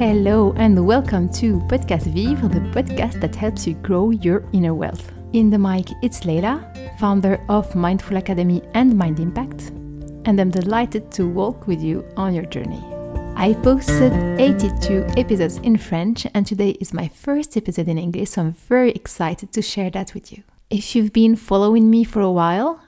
Hello and welcome to Podcast Vivre, the podcast that helps you grow your inner wealth. In the mic, it's Leila, founder of Mindful Academy and Mind Impact, and I'm delighted to walk with you on your journey. I posted 82 episodes in French, and today is my first episode in English, so I'm very excited to share that with you. If you've been following me for a while,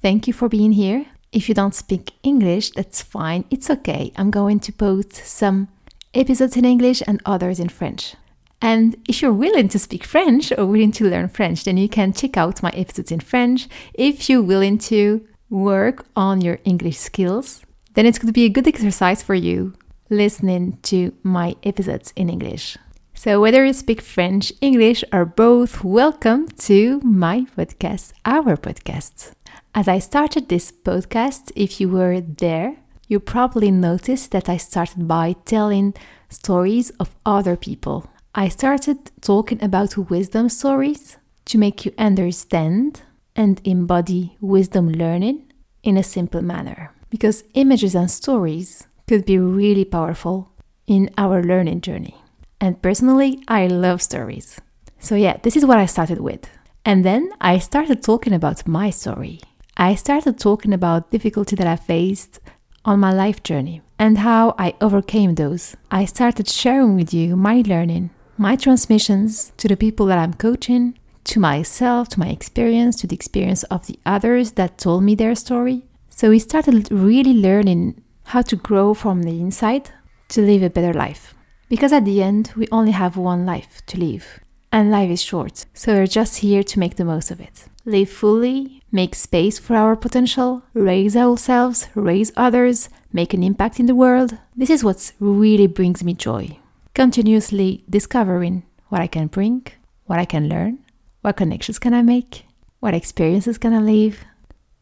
thank you for being here. If you don't speak English, that's fine, it's okay. I'm going to post some episodes in English and others in French. And if you're willing to speak French or willing to learn French, then you can check out my episodes in French. If you're willing to work on your English skills, then it's going to be a good exercise for you listening to my episodes in English. So, whether you speak French, English, or both, welcome to my podcast, our podcast. As I started this podcast, if you were there, you probably noticed that I started by telling stories of other people. I started talking about wisdom stories to make you understand and embody wisdom learning in a simple manner. Because images and stories could be really powerful in our learning journey. And personally, I love stories. So, yeah, this is what I started with. And then I started talking about my story. I started talking about difficulty that I faced on my life journey and how I overcame those. I started sharing with you my learning, my transmissions to the people that I'm coaching, to myself, to my experience, to the experience of the others that told me their story. So we started really learning how to grow from the inside to live a better life. Because at the end, we only have one life to live, and life is short. So we're just here to make the most of it live fully, make space for our potential, raise ourselves, raise others, make an impact in the world. This is what really brings me joy. Continuously discovering what I can bring, what I can learn, what connections can I make, what experiences can I live,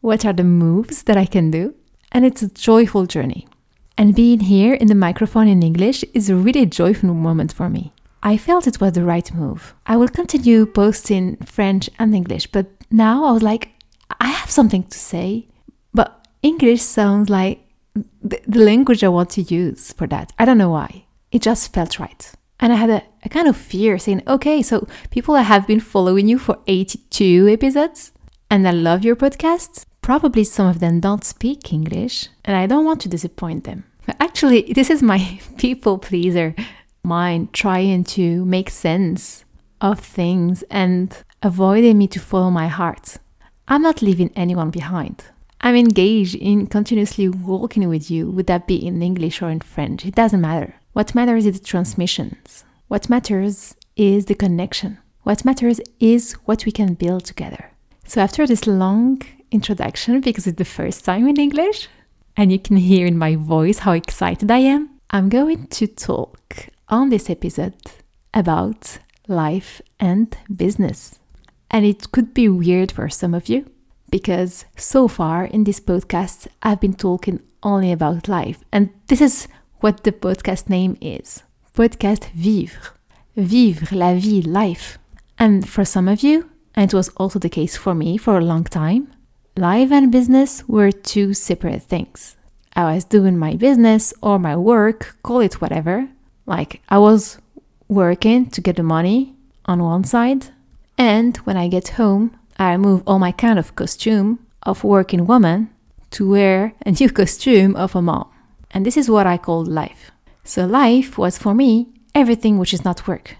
what are the moves that I can do. And it's a joyful journey. And being here in the microphone in English is a really joyful moment for me. I felt it was the right move. I will continue posting French and English, but now I was like, I have something to say, but English sounds like the, the language I want to use for that. I don't know why. It just felt right. And I had a, a kind of fear saying, okay, so people that have been following you for 82 episodes and I love your podcast, probably some of them don't speak English and I don't want to disappoint them. But actually, this is my people pleaser mind trying to make sense of things and avoiding me to follow my heart. I'm not leaving anyone behind. I'm engaged in continuously walking with you, would that be in English or in French? It doesn't matter. What matters is the transmissions. What matters is the connection. What matters is what we can build together. So, after this long introduction, because it's the first time in English, and you can hear in my voice how excited I am, I'm going to talk on this episode about life and business. And it could be weird for some of you because so far in this podcast, I've been talking only about life. And this is what the podcast name is Podcast Vivre. Vivre la vie, life. And for some of you, and it was also the case for me for a long time, life and business were two separate things. I was doing my business or my work, call it whatever. Like I was working to get the money on one side, and when I get home, I remove all my kind of costume of working woman to wear a new costume of a mom. And this is what I call life. So life was for me everything which is not work.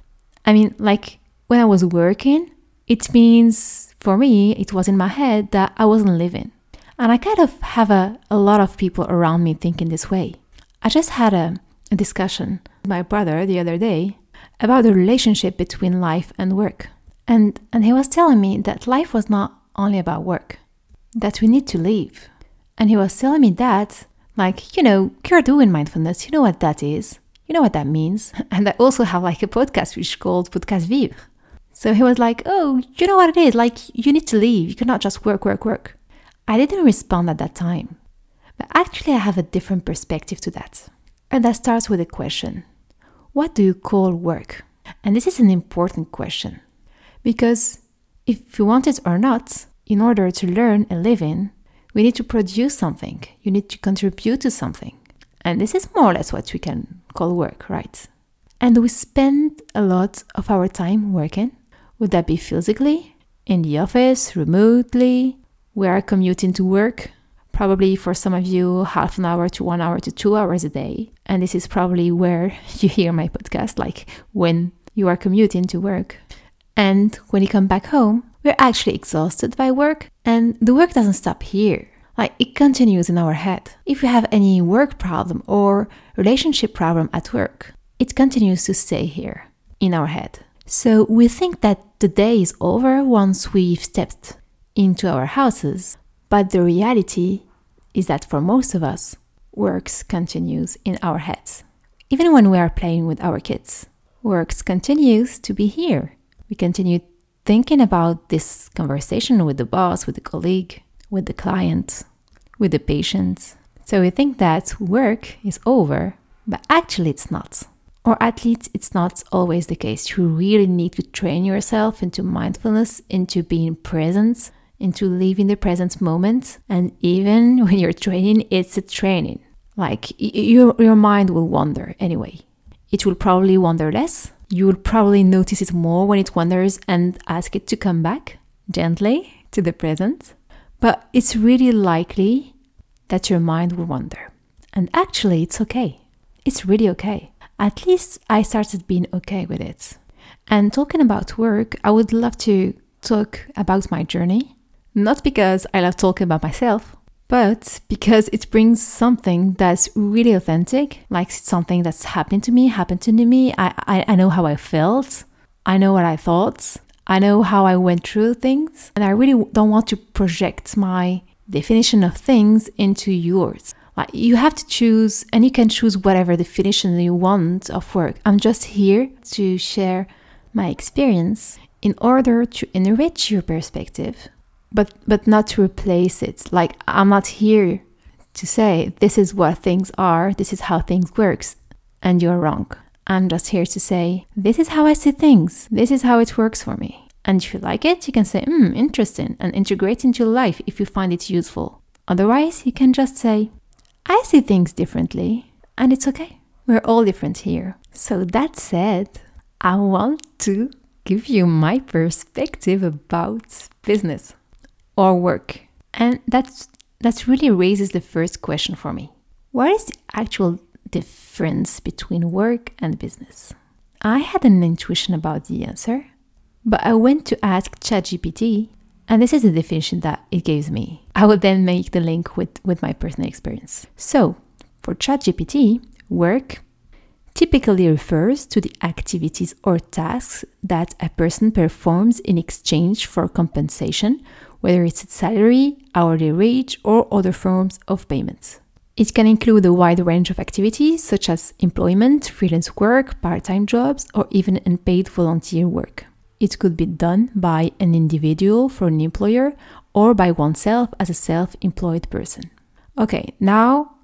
I mean, like when I was working, it means for me, it was in my head that I wasn't living. And I kind of have a, a lot of people around me thinking this way. I just had a, a discussion with my brother the other day about the relationship between life and work. And, and he was telling me that life was not only about work, that we need to live. And he was telling me that, like, you know, you're doing mindfulness, you know what that is, you know what that means. And I also have like a podcast which is called Podcast Vivre. So he was like, oh, you know what it is, like, you need to leave, you cannot just work, work, work. I didn't respond at that time. But actually, I have a different perspective to that. And that starts with a question What do you call work? And this is an important question. Because if you want it or not, in order to learn a living, we need to produce something. You need to contribute to something. And this is more or less what we can call work, right? And we spend a lot of our time working. Would that be physically, in the office, remotely? We are commuting to work, probably for some of you, half an hour to one hour to two hours a day. And this is probably where you hear my podcast, like when you are commuting to work. And when you come back home, we're actually exhausted by work, and the work doesn't stop here. Like it continues in our head. If you have any work problem or relationship problem at work, it continues to stay here in our head. So we think that the day is over once we've stepped into our houses, but the reality is that for most of us, works continues in our heads. Even when we are playing with our kids, works continues to be here. We continue thinking about this conversation with the boss, with the colleague, with the client, with the patient. So we think that work is over, but actually it's not. Or at least it's not always the case. You really need to train yourself into mindfulness, into being present, into living the present moment. And even when you're training, it's a training. Like your, your mind will wander anyway. It will probably wander less. You will probably notice it more when it wanders and ask it to come back gently to the present. But it's really likely that your mind will wander. And actually, it's okay. It's really okay. At least I started being okay with it. And talking about work, I would love to talk about my journey. Not because I love talking about myself, but because it brings something that's really authentic, like something that's happened to me, happened to me. I, I, I know how I felt, I know what I thought, I know how I went through things, and I really don't want to project my definition of things into yours. Like you have to choose, and you can choose whatever definition you want of work. I'm just here to share my experience in order to enrich your perspective, but but not to replace it. Like I'm not here to say this is what things are, this is how things works, and you're wrong. I'm just here to say this is how I see things, this is how it works for me. And if you like it, you can say, hmm, interesting, and integrate into your life if you find it useful. Otherwise, you can just say, I see things differently, and it's okay. We're all different here. So, that said, I want to give you my perspective about business or work. And that's, that really raises the first question for me What is the actual difference between work and business? I had an intuition about the answer, but I went to ask ChatGPT, and this is the definition that it gives me. I will then make the link with, with my personal experience. So, for ChatGPT, work typically refers to the activities or tasks that a person performs in exchange for compensation, whether it's salary, hourly wage, or other forms of payments. It can include a wide range of activities such as employment, freelance work, part time jobs, or even unpaid volunteer work. It could be done by an individual for an employer or by oneself as a self employed person. Okay, now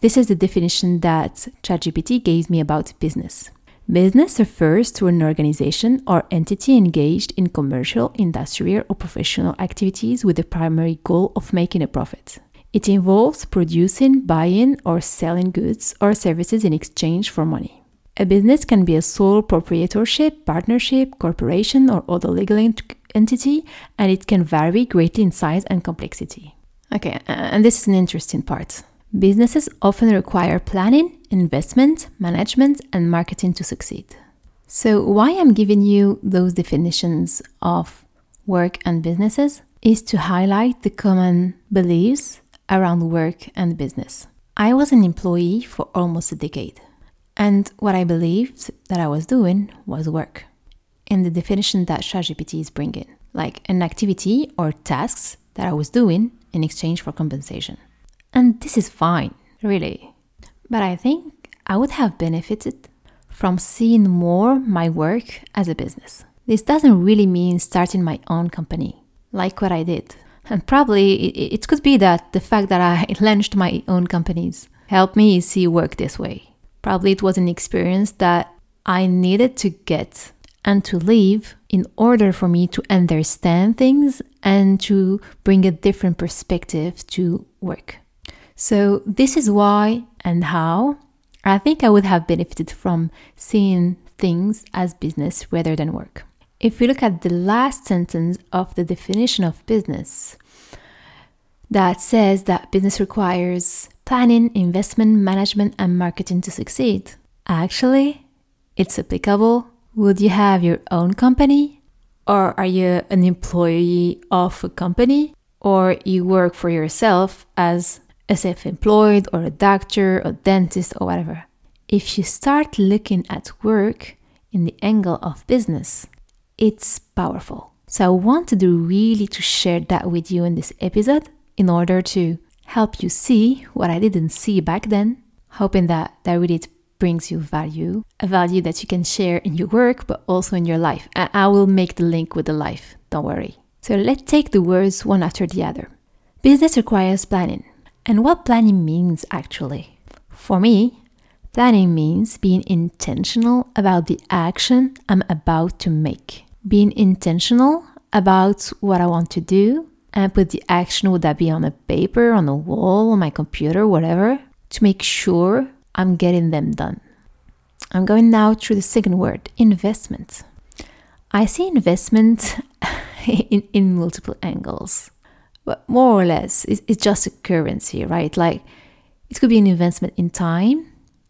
this is the definition that ChatGPT gave me about business. Business refers to an organization or entity engaged in commercial, industrial, or professional activities with the primary goal of making a profit. It involves producing, buying, or selling goods or services in exchange for money. A business can be a sole proprietorship, partnership, corporation, or other legal ent- entity, and it can vary greatly in size and complexity. Okay, and this is an interesting part. Businesses often require planning, investment, management, and marketing to succeed. So, why I'm giving you those definitions of work and businesses is to highlight the common beliefs around work and business. I was an employee for almost a decade. And what I believed that I was doing was work in the definition that ChatGPT is bringing, like an activity or tasks that I was doing in exchange for compensation. And this is fine, really. But I think I would have benefited from seeing more my work as a business. This doesn't really mean starting my own company, like what I did. And probably it, could be that the fact that I launched my own companies helped me see work this way. Probably it was an experience that I needed to get and to live in order for me to understand things and to bring a different perspective to work. So, this is why and how I think I would have benefited from seeing things as business rather than work. If we look at the last sentence of the definition of business, that says that business requires planning, investment, management, and marketing to succeed. Actually, it's applicable. Would you have your own company? Or are you an employee of a company? Or you work for yourself as a self employed or a doctor or dentist or whatever? If you start looking at work in the angle of business, it's powerful. So I wanted to really to share that with you in this episode in order to help you see what I didn't see back then, hoping that that really brings you value, a value that you can share in your work but also in your life. And I will make the link with the life, don't worry. So let's take the words one after the other. Business requires planning. And what planning means actually? For me, planning means being intentional about the action I'm about to make being intentional about what I want to do and put the action would that be on a paper, on a wall, on my computer, whatever, to make sure I'm getting them done. I'm going now through the second word, investment. I see investment in, in multiple angles, but more or less, it's, just a currency, right? Like it could be an investment in time,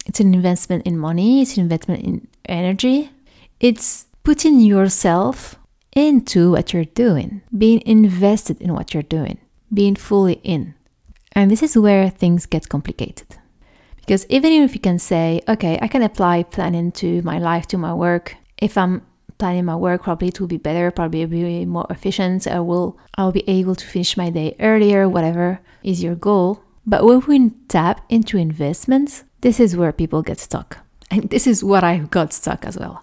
it's an investment in money, it's an investment in energy, it's putting yourself into what you're doing, being invested in what you're doing, being fully in. And this is where things get complicated. Because even if you can say, okay, I can apply planning to my life, to my work, if I'm planning my work probably will be better probably be more efficient i will i'll be able to finish my day earlier whatever is your goal but when we tap into investments this is where people get stuck and this is what i got stuck as well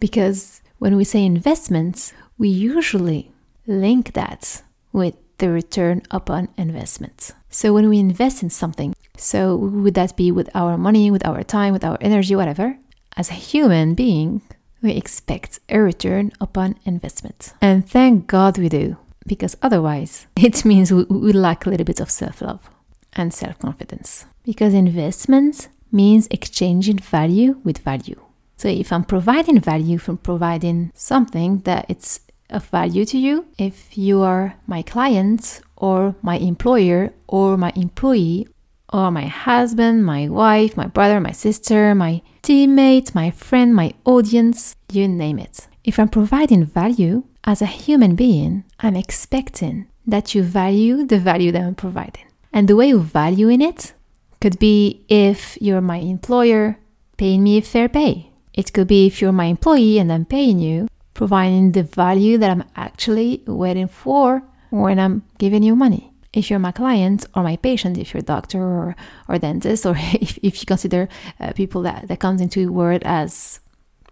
because when we say investments, we usually link that with the return upon investment. So when we invest in something, so would that be with our money, with our time, with our energy, whatever? As a human being, we expect a return upon investment. And thank God we do, because otherwise it means we, we lack a little bit of self love and self confidence. Because investment means exchanging value with value. So if I'm providing value from providing something that it's of value to you, if you are my client or my employer or my employee or my husband, my wife, my brother, my sister, my teammate, my friend, my audience, you name it. If I'm providing value as a human being, I'm expecting that you value the value that I'm providing. And the way you value in it could be if you're my employer, paying me a fair pay it could be if you're my employee and I'm paying you, providing the value that I'm actually waiting for when I'm giving you money. If you're my client or my patient, if you're a doctor or, or dentist, or if, if you consider uh, people that, that comes into word as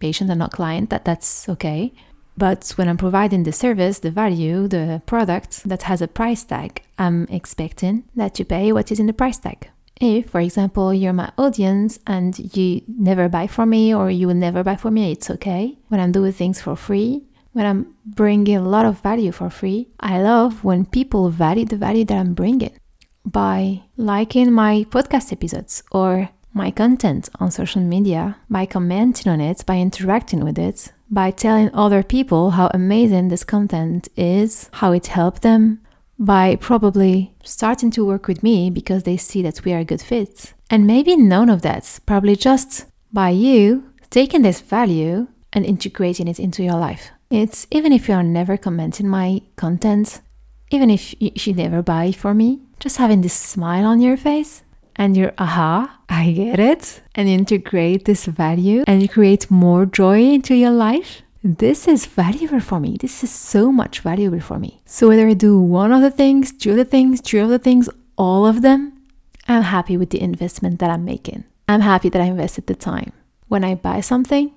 patient and not client, that, that's okay. But when I'm providing the service, the value, the product that has a price tag, I'm expecting that you pay what is in the price tag. If, for example, you're my audience and you never buy from me or you will never buy from me, it's okay. When I'm doing things for free, when I'm bringing a lot of value for free, I love when people value the value that I'm bringing by liking my podcast episodes or my content on social media, by commenting on it, by interacting with it, by telling other people how amazing this content is, how it helped them, by probably starting to work with me because they see that we are a good fit. And maybe none of that, probably just by you taking this value and integrating it into your life. It's even if you are never commenting my content, even if you, you never buy for me, just having this smile on your face and you're, aha, I get it, and integrate this value and create more joy into your life this is valuable for me. This is so much valuable for me. So whether I do one of the things, two of the things, three of the things, all of them, I'm happy with the investment that I'm making. I'm happy that I invested the time. When I buy something,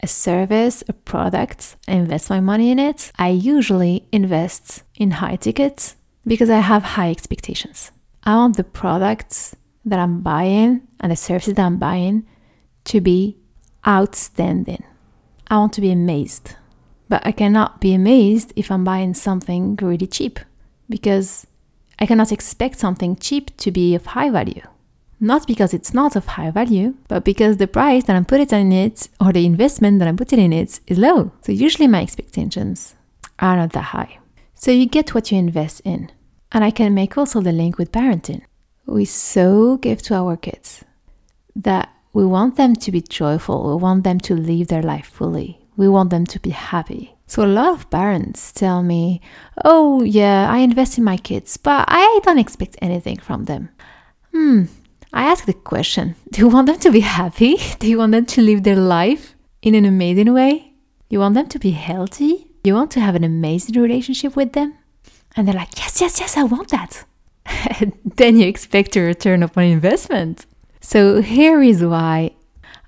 a service, a product, I invest my money in it, I usually invest in high tickets because I have high expectations. I want the products that I'm buying and the services that I'm buying to be outstanding. I want to be amazed. But I cannot be amazed if I'm buying something really cheap because I cannot expect something cheap to be of high value. Not because it's not of high value, but because the price that I'm putting in it or the investment that I'm putting in it is low. So usually my expectations are not that high. So you get what you invest in. And I can make also the link with parenting. We so give to our kids that we want them to be joyful, we want them to live their life fully, we want them to be happy. So a lot of parents tell me, "Oh, yeah, I invest in my kids, but I don't expect anything from them." Hmm, I ask the question, do you want them to be happy? Do you want them to live their life in an amazing way? You want them to be healthy? You want to have an amazing relationship with them? And they're like, "Yes, yes, yes, I want that." then you expect a return upon investment. So here is why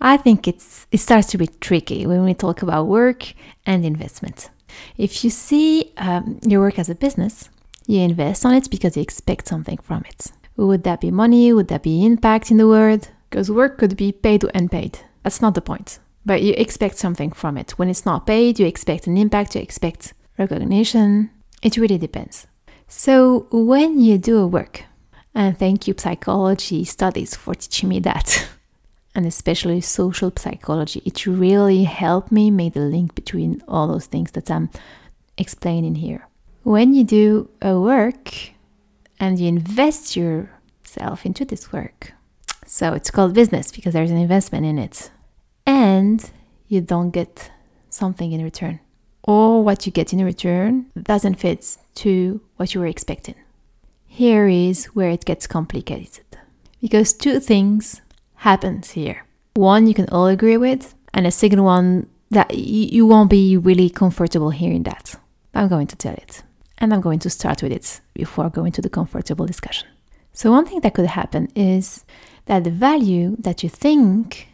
I think it's it starts to be tricky when we talk about work and investment. If you see um, your work as a business, you invest on it because you expect something from it. Would that be money? Would that be impact in the world? Because work could be paid or unpaid. That's not the point. But you expect something from it. When it's not paid, you expect an impact, you expect recognition. It really depends. So when you do a work, and thank you, psychology studies, for teaching me that. and especially social psychology. It really helped me make the link between all those things that I'm explaining here. When you do a work and you invest yourself into this work, so it's called business because there's an investment in it, and you don't get something in return, or what you get in return doesn't fit to what you were expecting. Here is where it gets complicated because two things happens here. One you can all agree with, and a second one that you won't be really comfortable hearing that. I'm going to tell it. And I'm going to start with it before going to the comfortable discussion. So, one thing that could happen is that the value that you think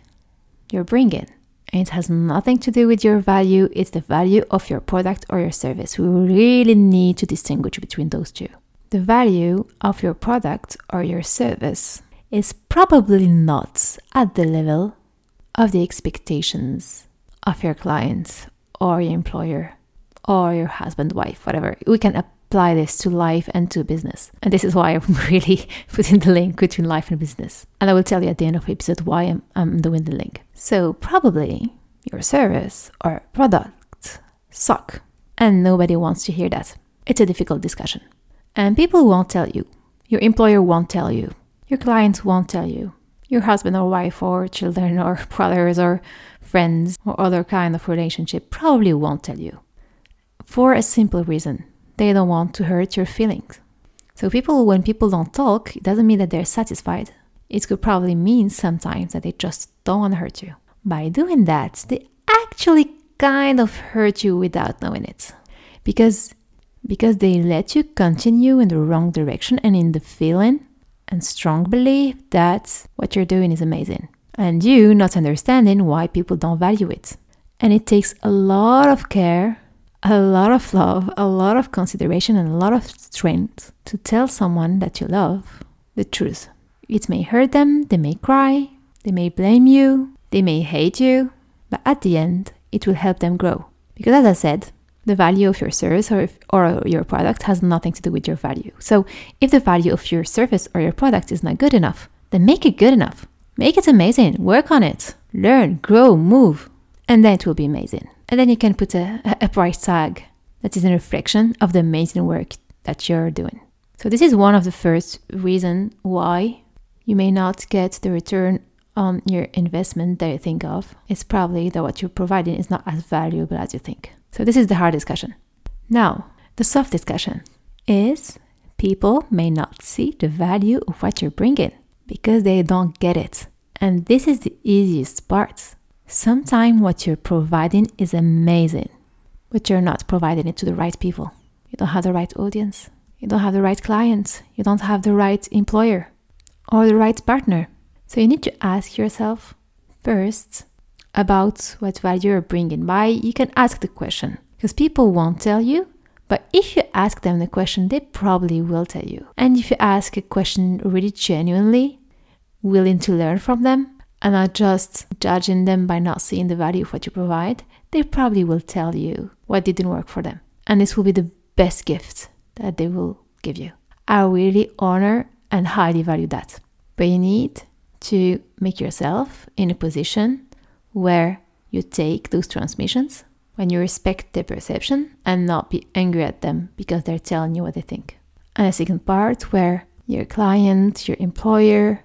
you're bringing, it has nothing to do with your value, it's the value of your product or your service. We really need to distinguish between those two the value of your product or your service is probably not at the level of the expectations of your clients or your employer or your husband, wife, whatever. We can apply this to life and to business. And this is why I'm really putting the link between life and business. And I will tell you at the end of the episode why I'm, I'm doing the link. So, probably your service or product suck. And nobody wants to hear that. It's a difficult discussion. And people won't tell you. Your employer won't tell you. Your clients won't tell you. Your husband or wife or children or brothers or friends or other kind of relationship probably won't tell you. For a simple reason. They don't want to hurt your feelings. So people when people don't talk, it doesn't mean that they're satisfied. It could probably mean sometimes that they just don't want to hurt you. By doing that, they actually kind of hurt you without knowing it. Because because they let you continue in the wrong direction and in the feeling and strong belief that what you're doing is amazing. And you not understanding why people don't value it. And it takes a lot of care, a lot of love, a lot of consideration, and a lot of strength to tell someone that you love the truth. It may hurt them, they may cry, they may blame you, they may hate you, but at the end, it will help them grow. Because as I said, the value of your service or, if, or your product has nothing to do with your value. So, if the value of your service or your product is not good enough, then make it good enough. Make it amazing. Work on it. Learn, grow, move, and then it will be amazing. And then you can put a, a price tag that is a reflection of the amazing work that you're doing. So, this is one of the first reasons why you may not get the return on your investment that you think of. It's probably that what you're providing is not as valuable as you think. So, this is the hard discussion. Now, the soft discussion is people may not see the value of what you're bringing because they don't get it. And this is the easiest part. Sometimes what you're providing is amazing, but you're not providing it to the right people. You don't have the right audience, you don't have the right clients, you don't have the right employer or the right partner. So you need to ask yourself first about what value you're bringing by, you can ask the question because people won't tell you. But if you ask them the question, they probably will tell you. And if you ask a question really genuinely, willing to learn from them, and not just judging them by not seeing the value of what you provide, they probably will tell you what didn't work for them. And this will be the best gift that they will give you. I really honor and highly value that. But you need to make yourself in a position where you take those transmissions when you respect their perception and not be angry at them because they're telling you what they think. And a second part where your client, your employer,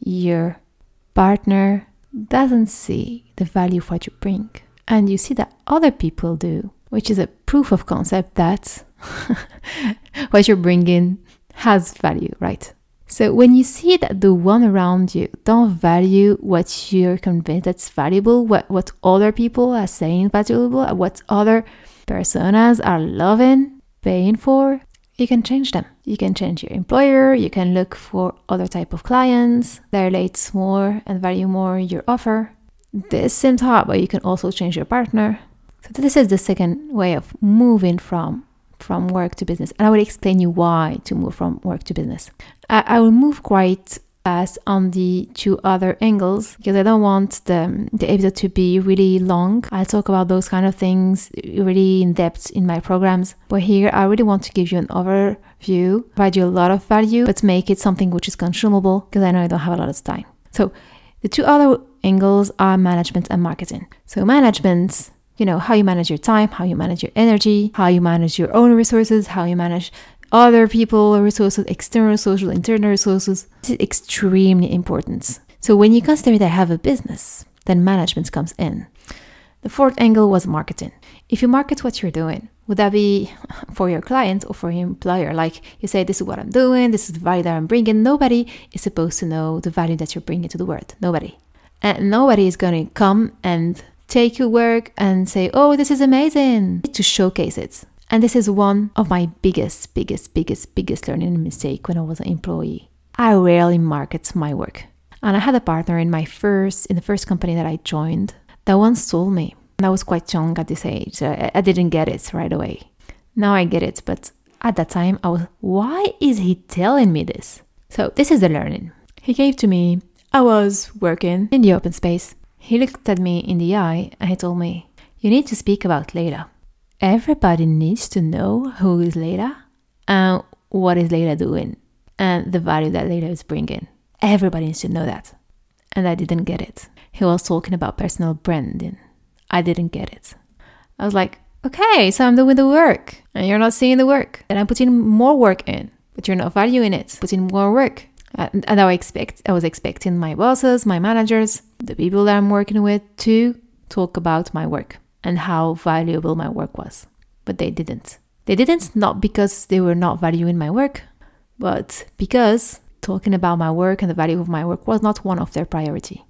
your partner doesn't see the value of what you bring. And you see that other people do, which is a proof of concept that what you're bringing has value, right? So when you see that the one around you don't value what you're convinced that's valuable, what, what other people are saying valuable, what other personas are loving, paying for, you can change them. You can change your employer, you can look for other type of clients that relate more and value more your offer. This seems hard, but you can also change your partner. So this is the second way of moving from from work to business. And I will explain you why to move from work to business. I, I will move quite fast on the two other angles because I don't want the, the episode to be really long. I talk about those kind of things really in depth in my programs. But here I really want to give you an overview, provide you a lot of value, but make it something which is consumable because I know I don't have a lot of time. So the two other angles are management and marketing. So management you know, how you manage your time, how you manage your energy, how you manage your own resources, how you manage other people resources, external social, internal resources. This is extremely important. So when you consider that I have a business, then management comes in. The fourth angle was marketing. If you market what you're doing, would that be for your client or for your employer? Like you say, this is what I'm doing, this is the value that I'm bringing. Nobody is supposed to know the value that you're bringing to the world. Nobody. And nobody is going to come and take your work and say, oh, this is amazing, to showcase it. And this is one of my biggest, biggest, biggest, biggest learning mistake when I was an employee. I rarely market my work. And I had a partner in my first, in the first company that I joined that once told me, and I was quite young at this age, so I didn't get it right away. Now I get it, but at that time I was, why is he telling me this? So this is the learning. He gave to me, I was working in the open space he looked at me in the eye and he told me, You need to speak about Leila. Everybody needs to know who is Leila and what is Leila doing and the value that Leila is bringing. Everybody needs to know that. And I didn't get it. He was talking about personal branding. I didn't get it. I was like, okay, so I'm doing the work and you're not seeing the work. And I'm putting more work in, but you're not valuing it, putting more work. And, I expect I was expecting my bosses, my managers, the people that I'm working with to talk about my work and how valuable my work was. But they didn't. They didn't not because they were not valuing my work, but because talking about my work and the value of my work was not one of their priority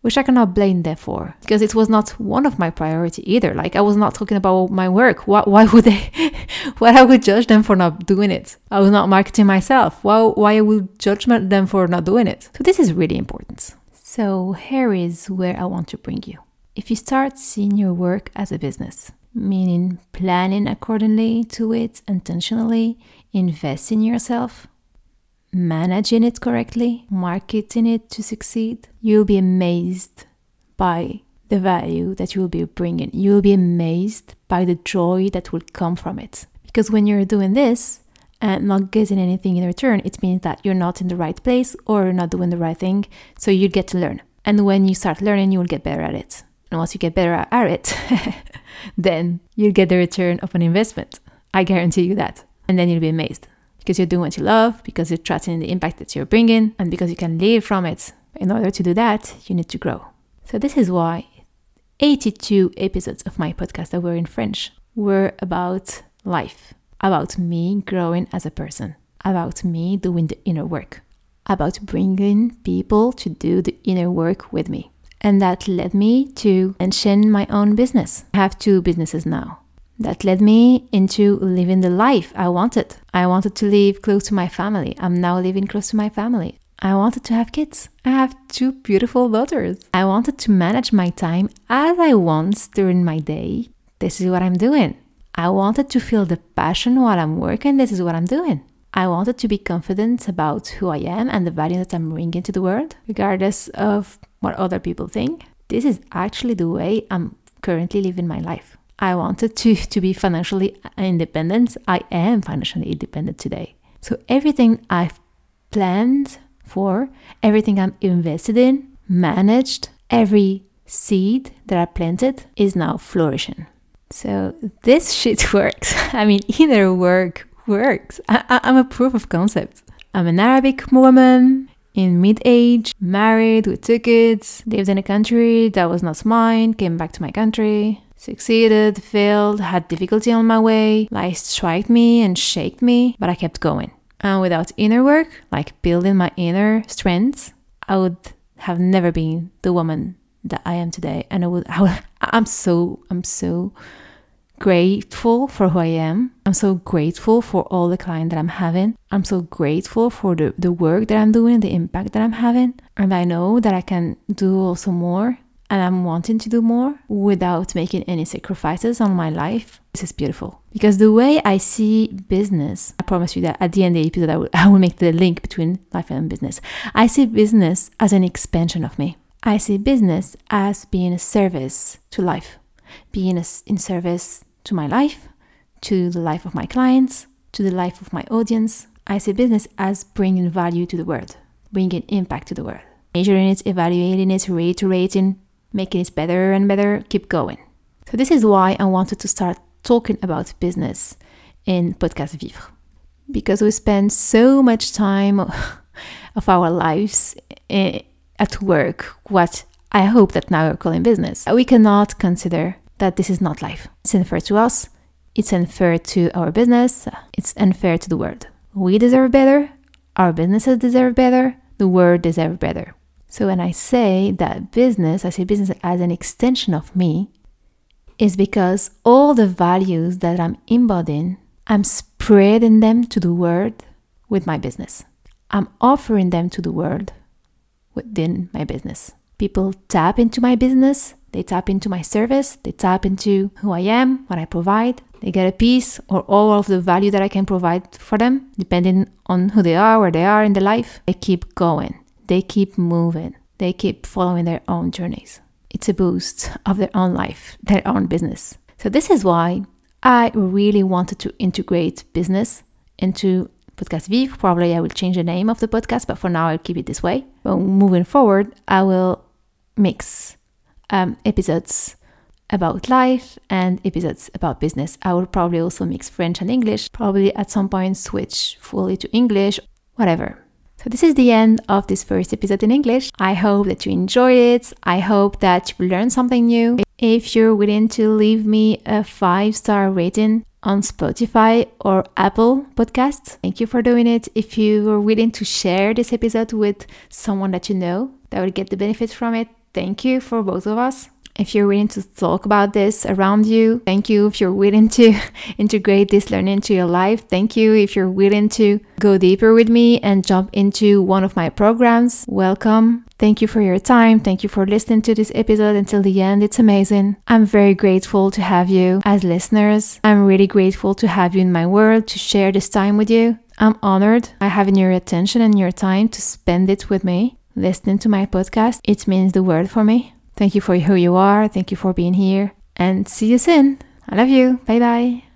which I cannot blame them for because it was not one of my priority either. Like I was not talking about my work. Why, why would they? why I would judge them for not doing it? I was not marketing myself. Why why I would judge them for not doing it? So this is really important. So here is where I want to bring you. If you start seeing your work as a business, meaning planning accordingly to it intentionally, invest in yourself, managing it correctly, marketing it to succeed, you'll be amazed by the value that you will be bringing. You will be amazed by the joy that will come from it. Because when you're doing this and not getting anything in return, it means that you're not in the right place or you're not doing the right thing. So you get to learn. And when you start learning, you will get better at it. And once you get better at it, then you'll get the return of an investment. I guarantee you that. And then you'll be amazed because you're doing what you love, because you're trusting the impact that you're bringing, and because you can live from it. In order to do that, you need to grow. So, this is why 82 episodes of my podcast that were in French were about life, about me growing as a person, about me doing the inner work, about bringing people to do the inner work with me. And that led me to mention my own business. I have two businesses now that led me into living the life I wanted. I wanted to live close to my family. I'm now living close to my family. I wanted to have kids. I have two beautiful daughters. I wanted to manage my time as I want during my day. This is what I'm doing. I wanted to feel the passion while I'm working. This is what I'm doing. I wanted to be confident about who I am and the value that I'm bringing to the world, regardless of what other people think. This is actually the way I'm currently living my life. I wanted to, to be financially independent. I am financially independent today. So everything I've planned for everything I'm invested in, managed, every seed that I planted is now flourishing. So this shit works. I mean, inner work works. I, am a proof of concept. I'm an Arabic woman in mid age, married with two kids, lived in a country that was not mine, came back to my country, succeeded, failed, had difficulty on my way. Life struck me and shook me, but I kept going. And without inner work, like building my inner strength, I would have never been the woman that I am today. And I would, I would I'm so, I'm so grateful for who I am. I'm so grateful for all the clients that I'm having. I'm so grateful for the, the work that I'm doing, the impact that I'm having. And I know that I can do also more and I'm wanting to do more without making any sacrifices on my life. This is beautiful. Because the way I see business, I promise you that at the end of the episode, I will, I will make the link between life and business. I see business as an expansion of me. I see business as being a service to life, being a, in service to my life, to the life of my clients, to the life of my audience. I see business as bringing value to the world, bringing impact to the world, measuring it, evaluating it, reiterating, making it better and better, keep going. So, this is why I wanted to start talking about business in Podcast Vivre. Because we spend so much time of our lives eh, at work, what I hope that now we're calling business. We cannot consider that this is not life. It's unfair to us, it's unfair to our business, it's unfair to the world. We deserve better, our businesses deserve better, the world deserves better. So when I say that business, I see business as an extension of me, is because all the values that I'm embodying, I'm spreading them to the world with my business. I'm offering them to the world within my business. People tap into my business they tap into my service, they tap into who I am, what I provide. They get a piece or all of the value that I can provide for them, depending on who they are, where they are in their life. They keep going, they keep moving, they keep following their own journeys. It's a boost of their own life, their own business. So, this is why I really wanted to integrate business into Podcast Vivre. Probably I will change the name of the podcast, but for now I'll keep it this way. But moving forward, I will mix um, episodes about life and episodes about business. I will probably also mix French and English, probably at some point switch fully to English, whatever. So, this is the end of this first episode in English. I hope that you enjoyed it. I hope that you learned something new. If you're willing to leave me a five star rating on Spotify or Apple Podcasts, thank you for doing it. If you are willing to share this episode with someone that you know that will get the benefit from it, thank you for both of us. If you're willing to talk about this around you, thank you. If you're willing to integrate this learning into your life, thank you. If you're willing to go deeper with me and jump into one of my programs, welcome. Thank you for your time. Thank you for listening to this episode until the end. It's amazing. I'm very grateful to have you as listeners. I'm really grateful to have you in my world to share this time with you. I'm honored by having your attention and your time to spend it with me listening to my podcast. It means the world for me. Thank you for who you are. Thank you for being here. And see you soon. I love you. Bye bye.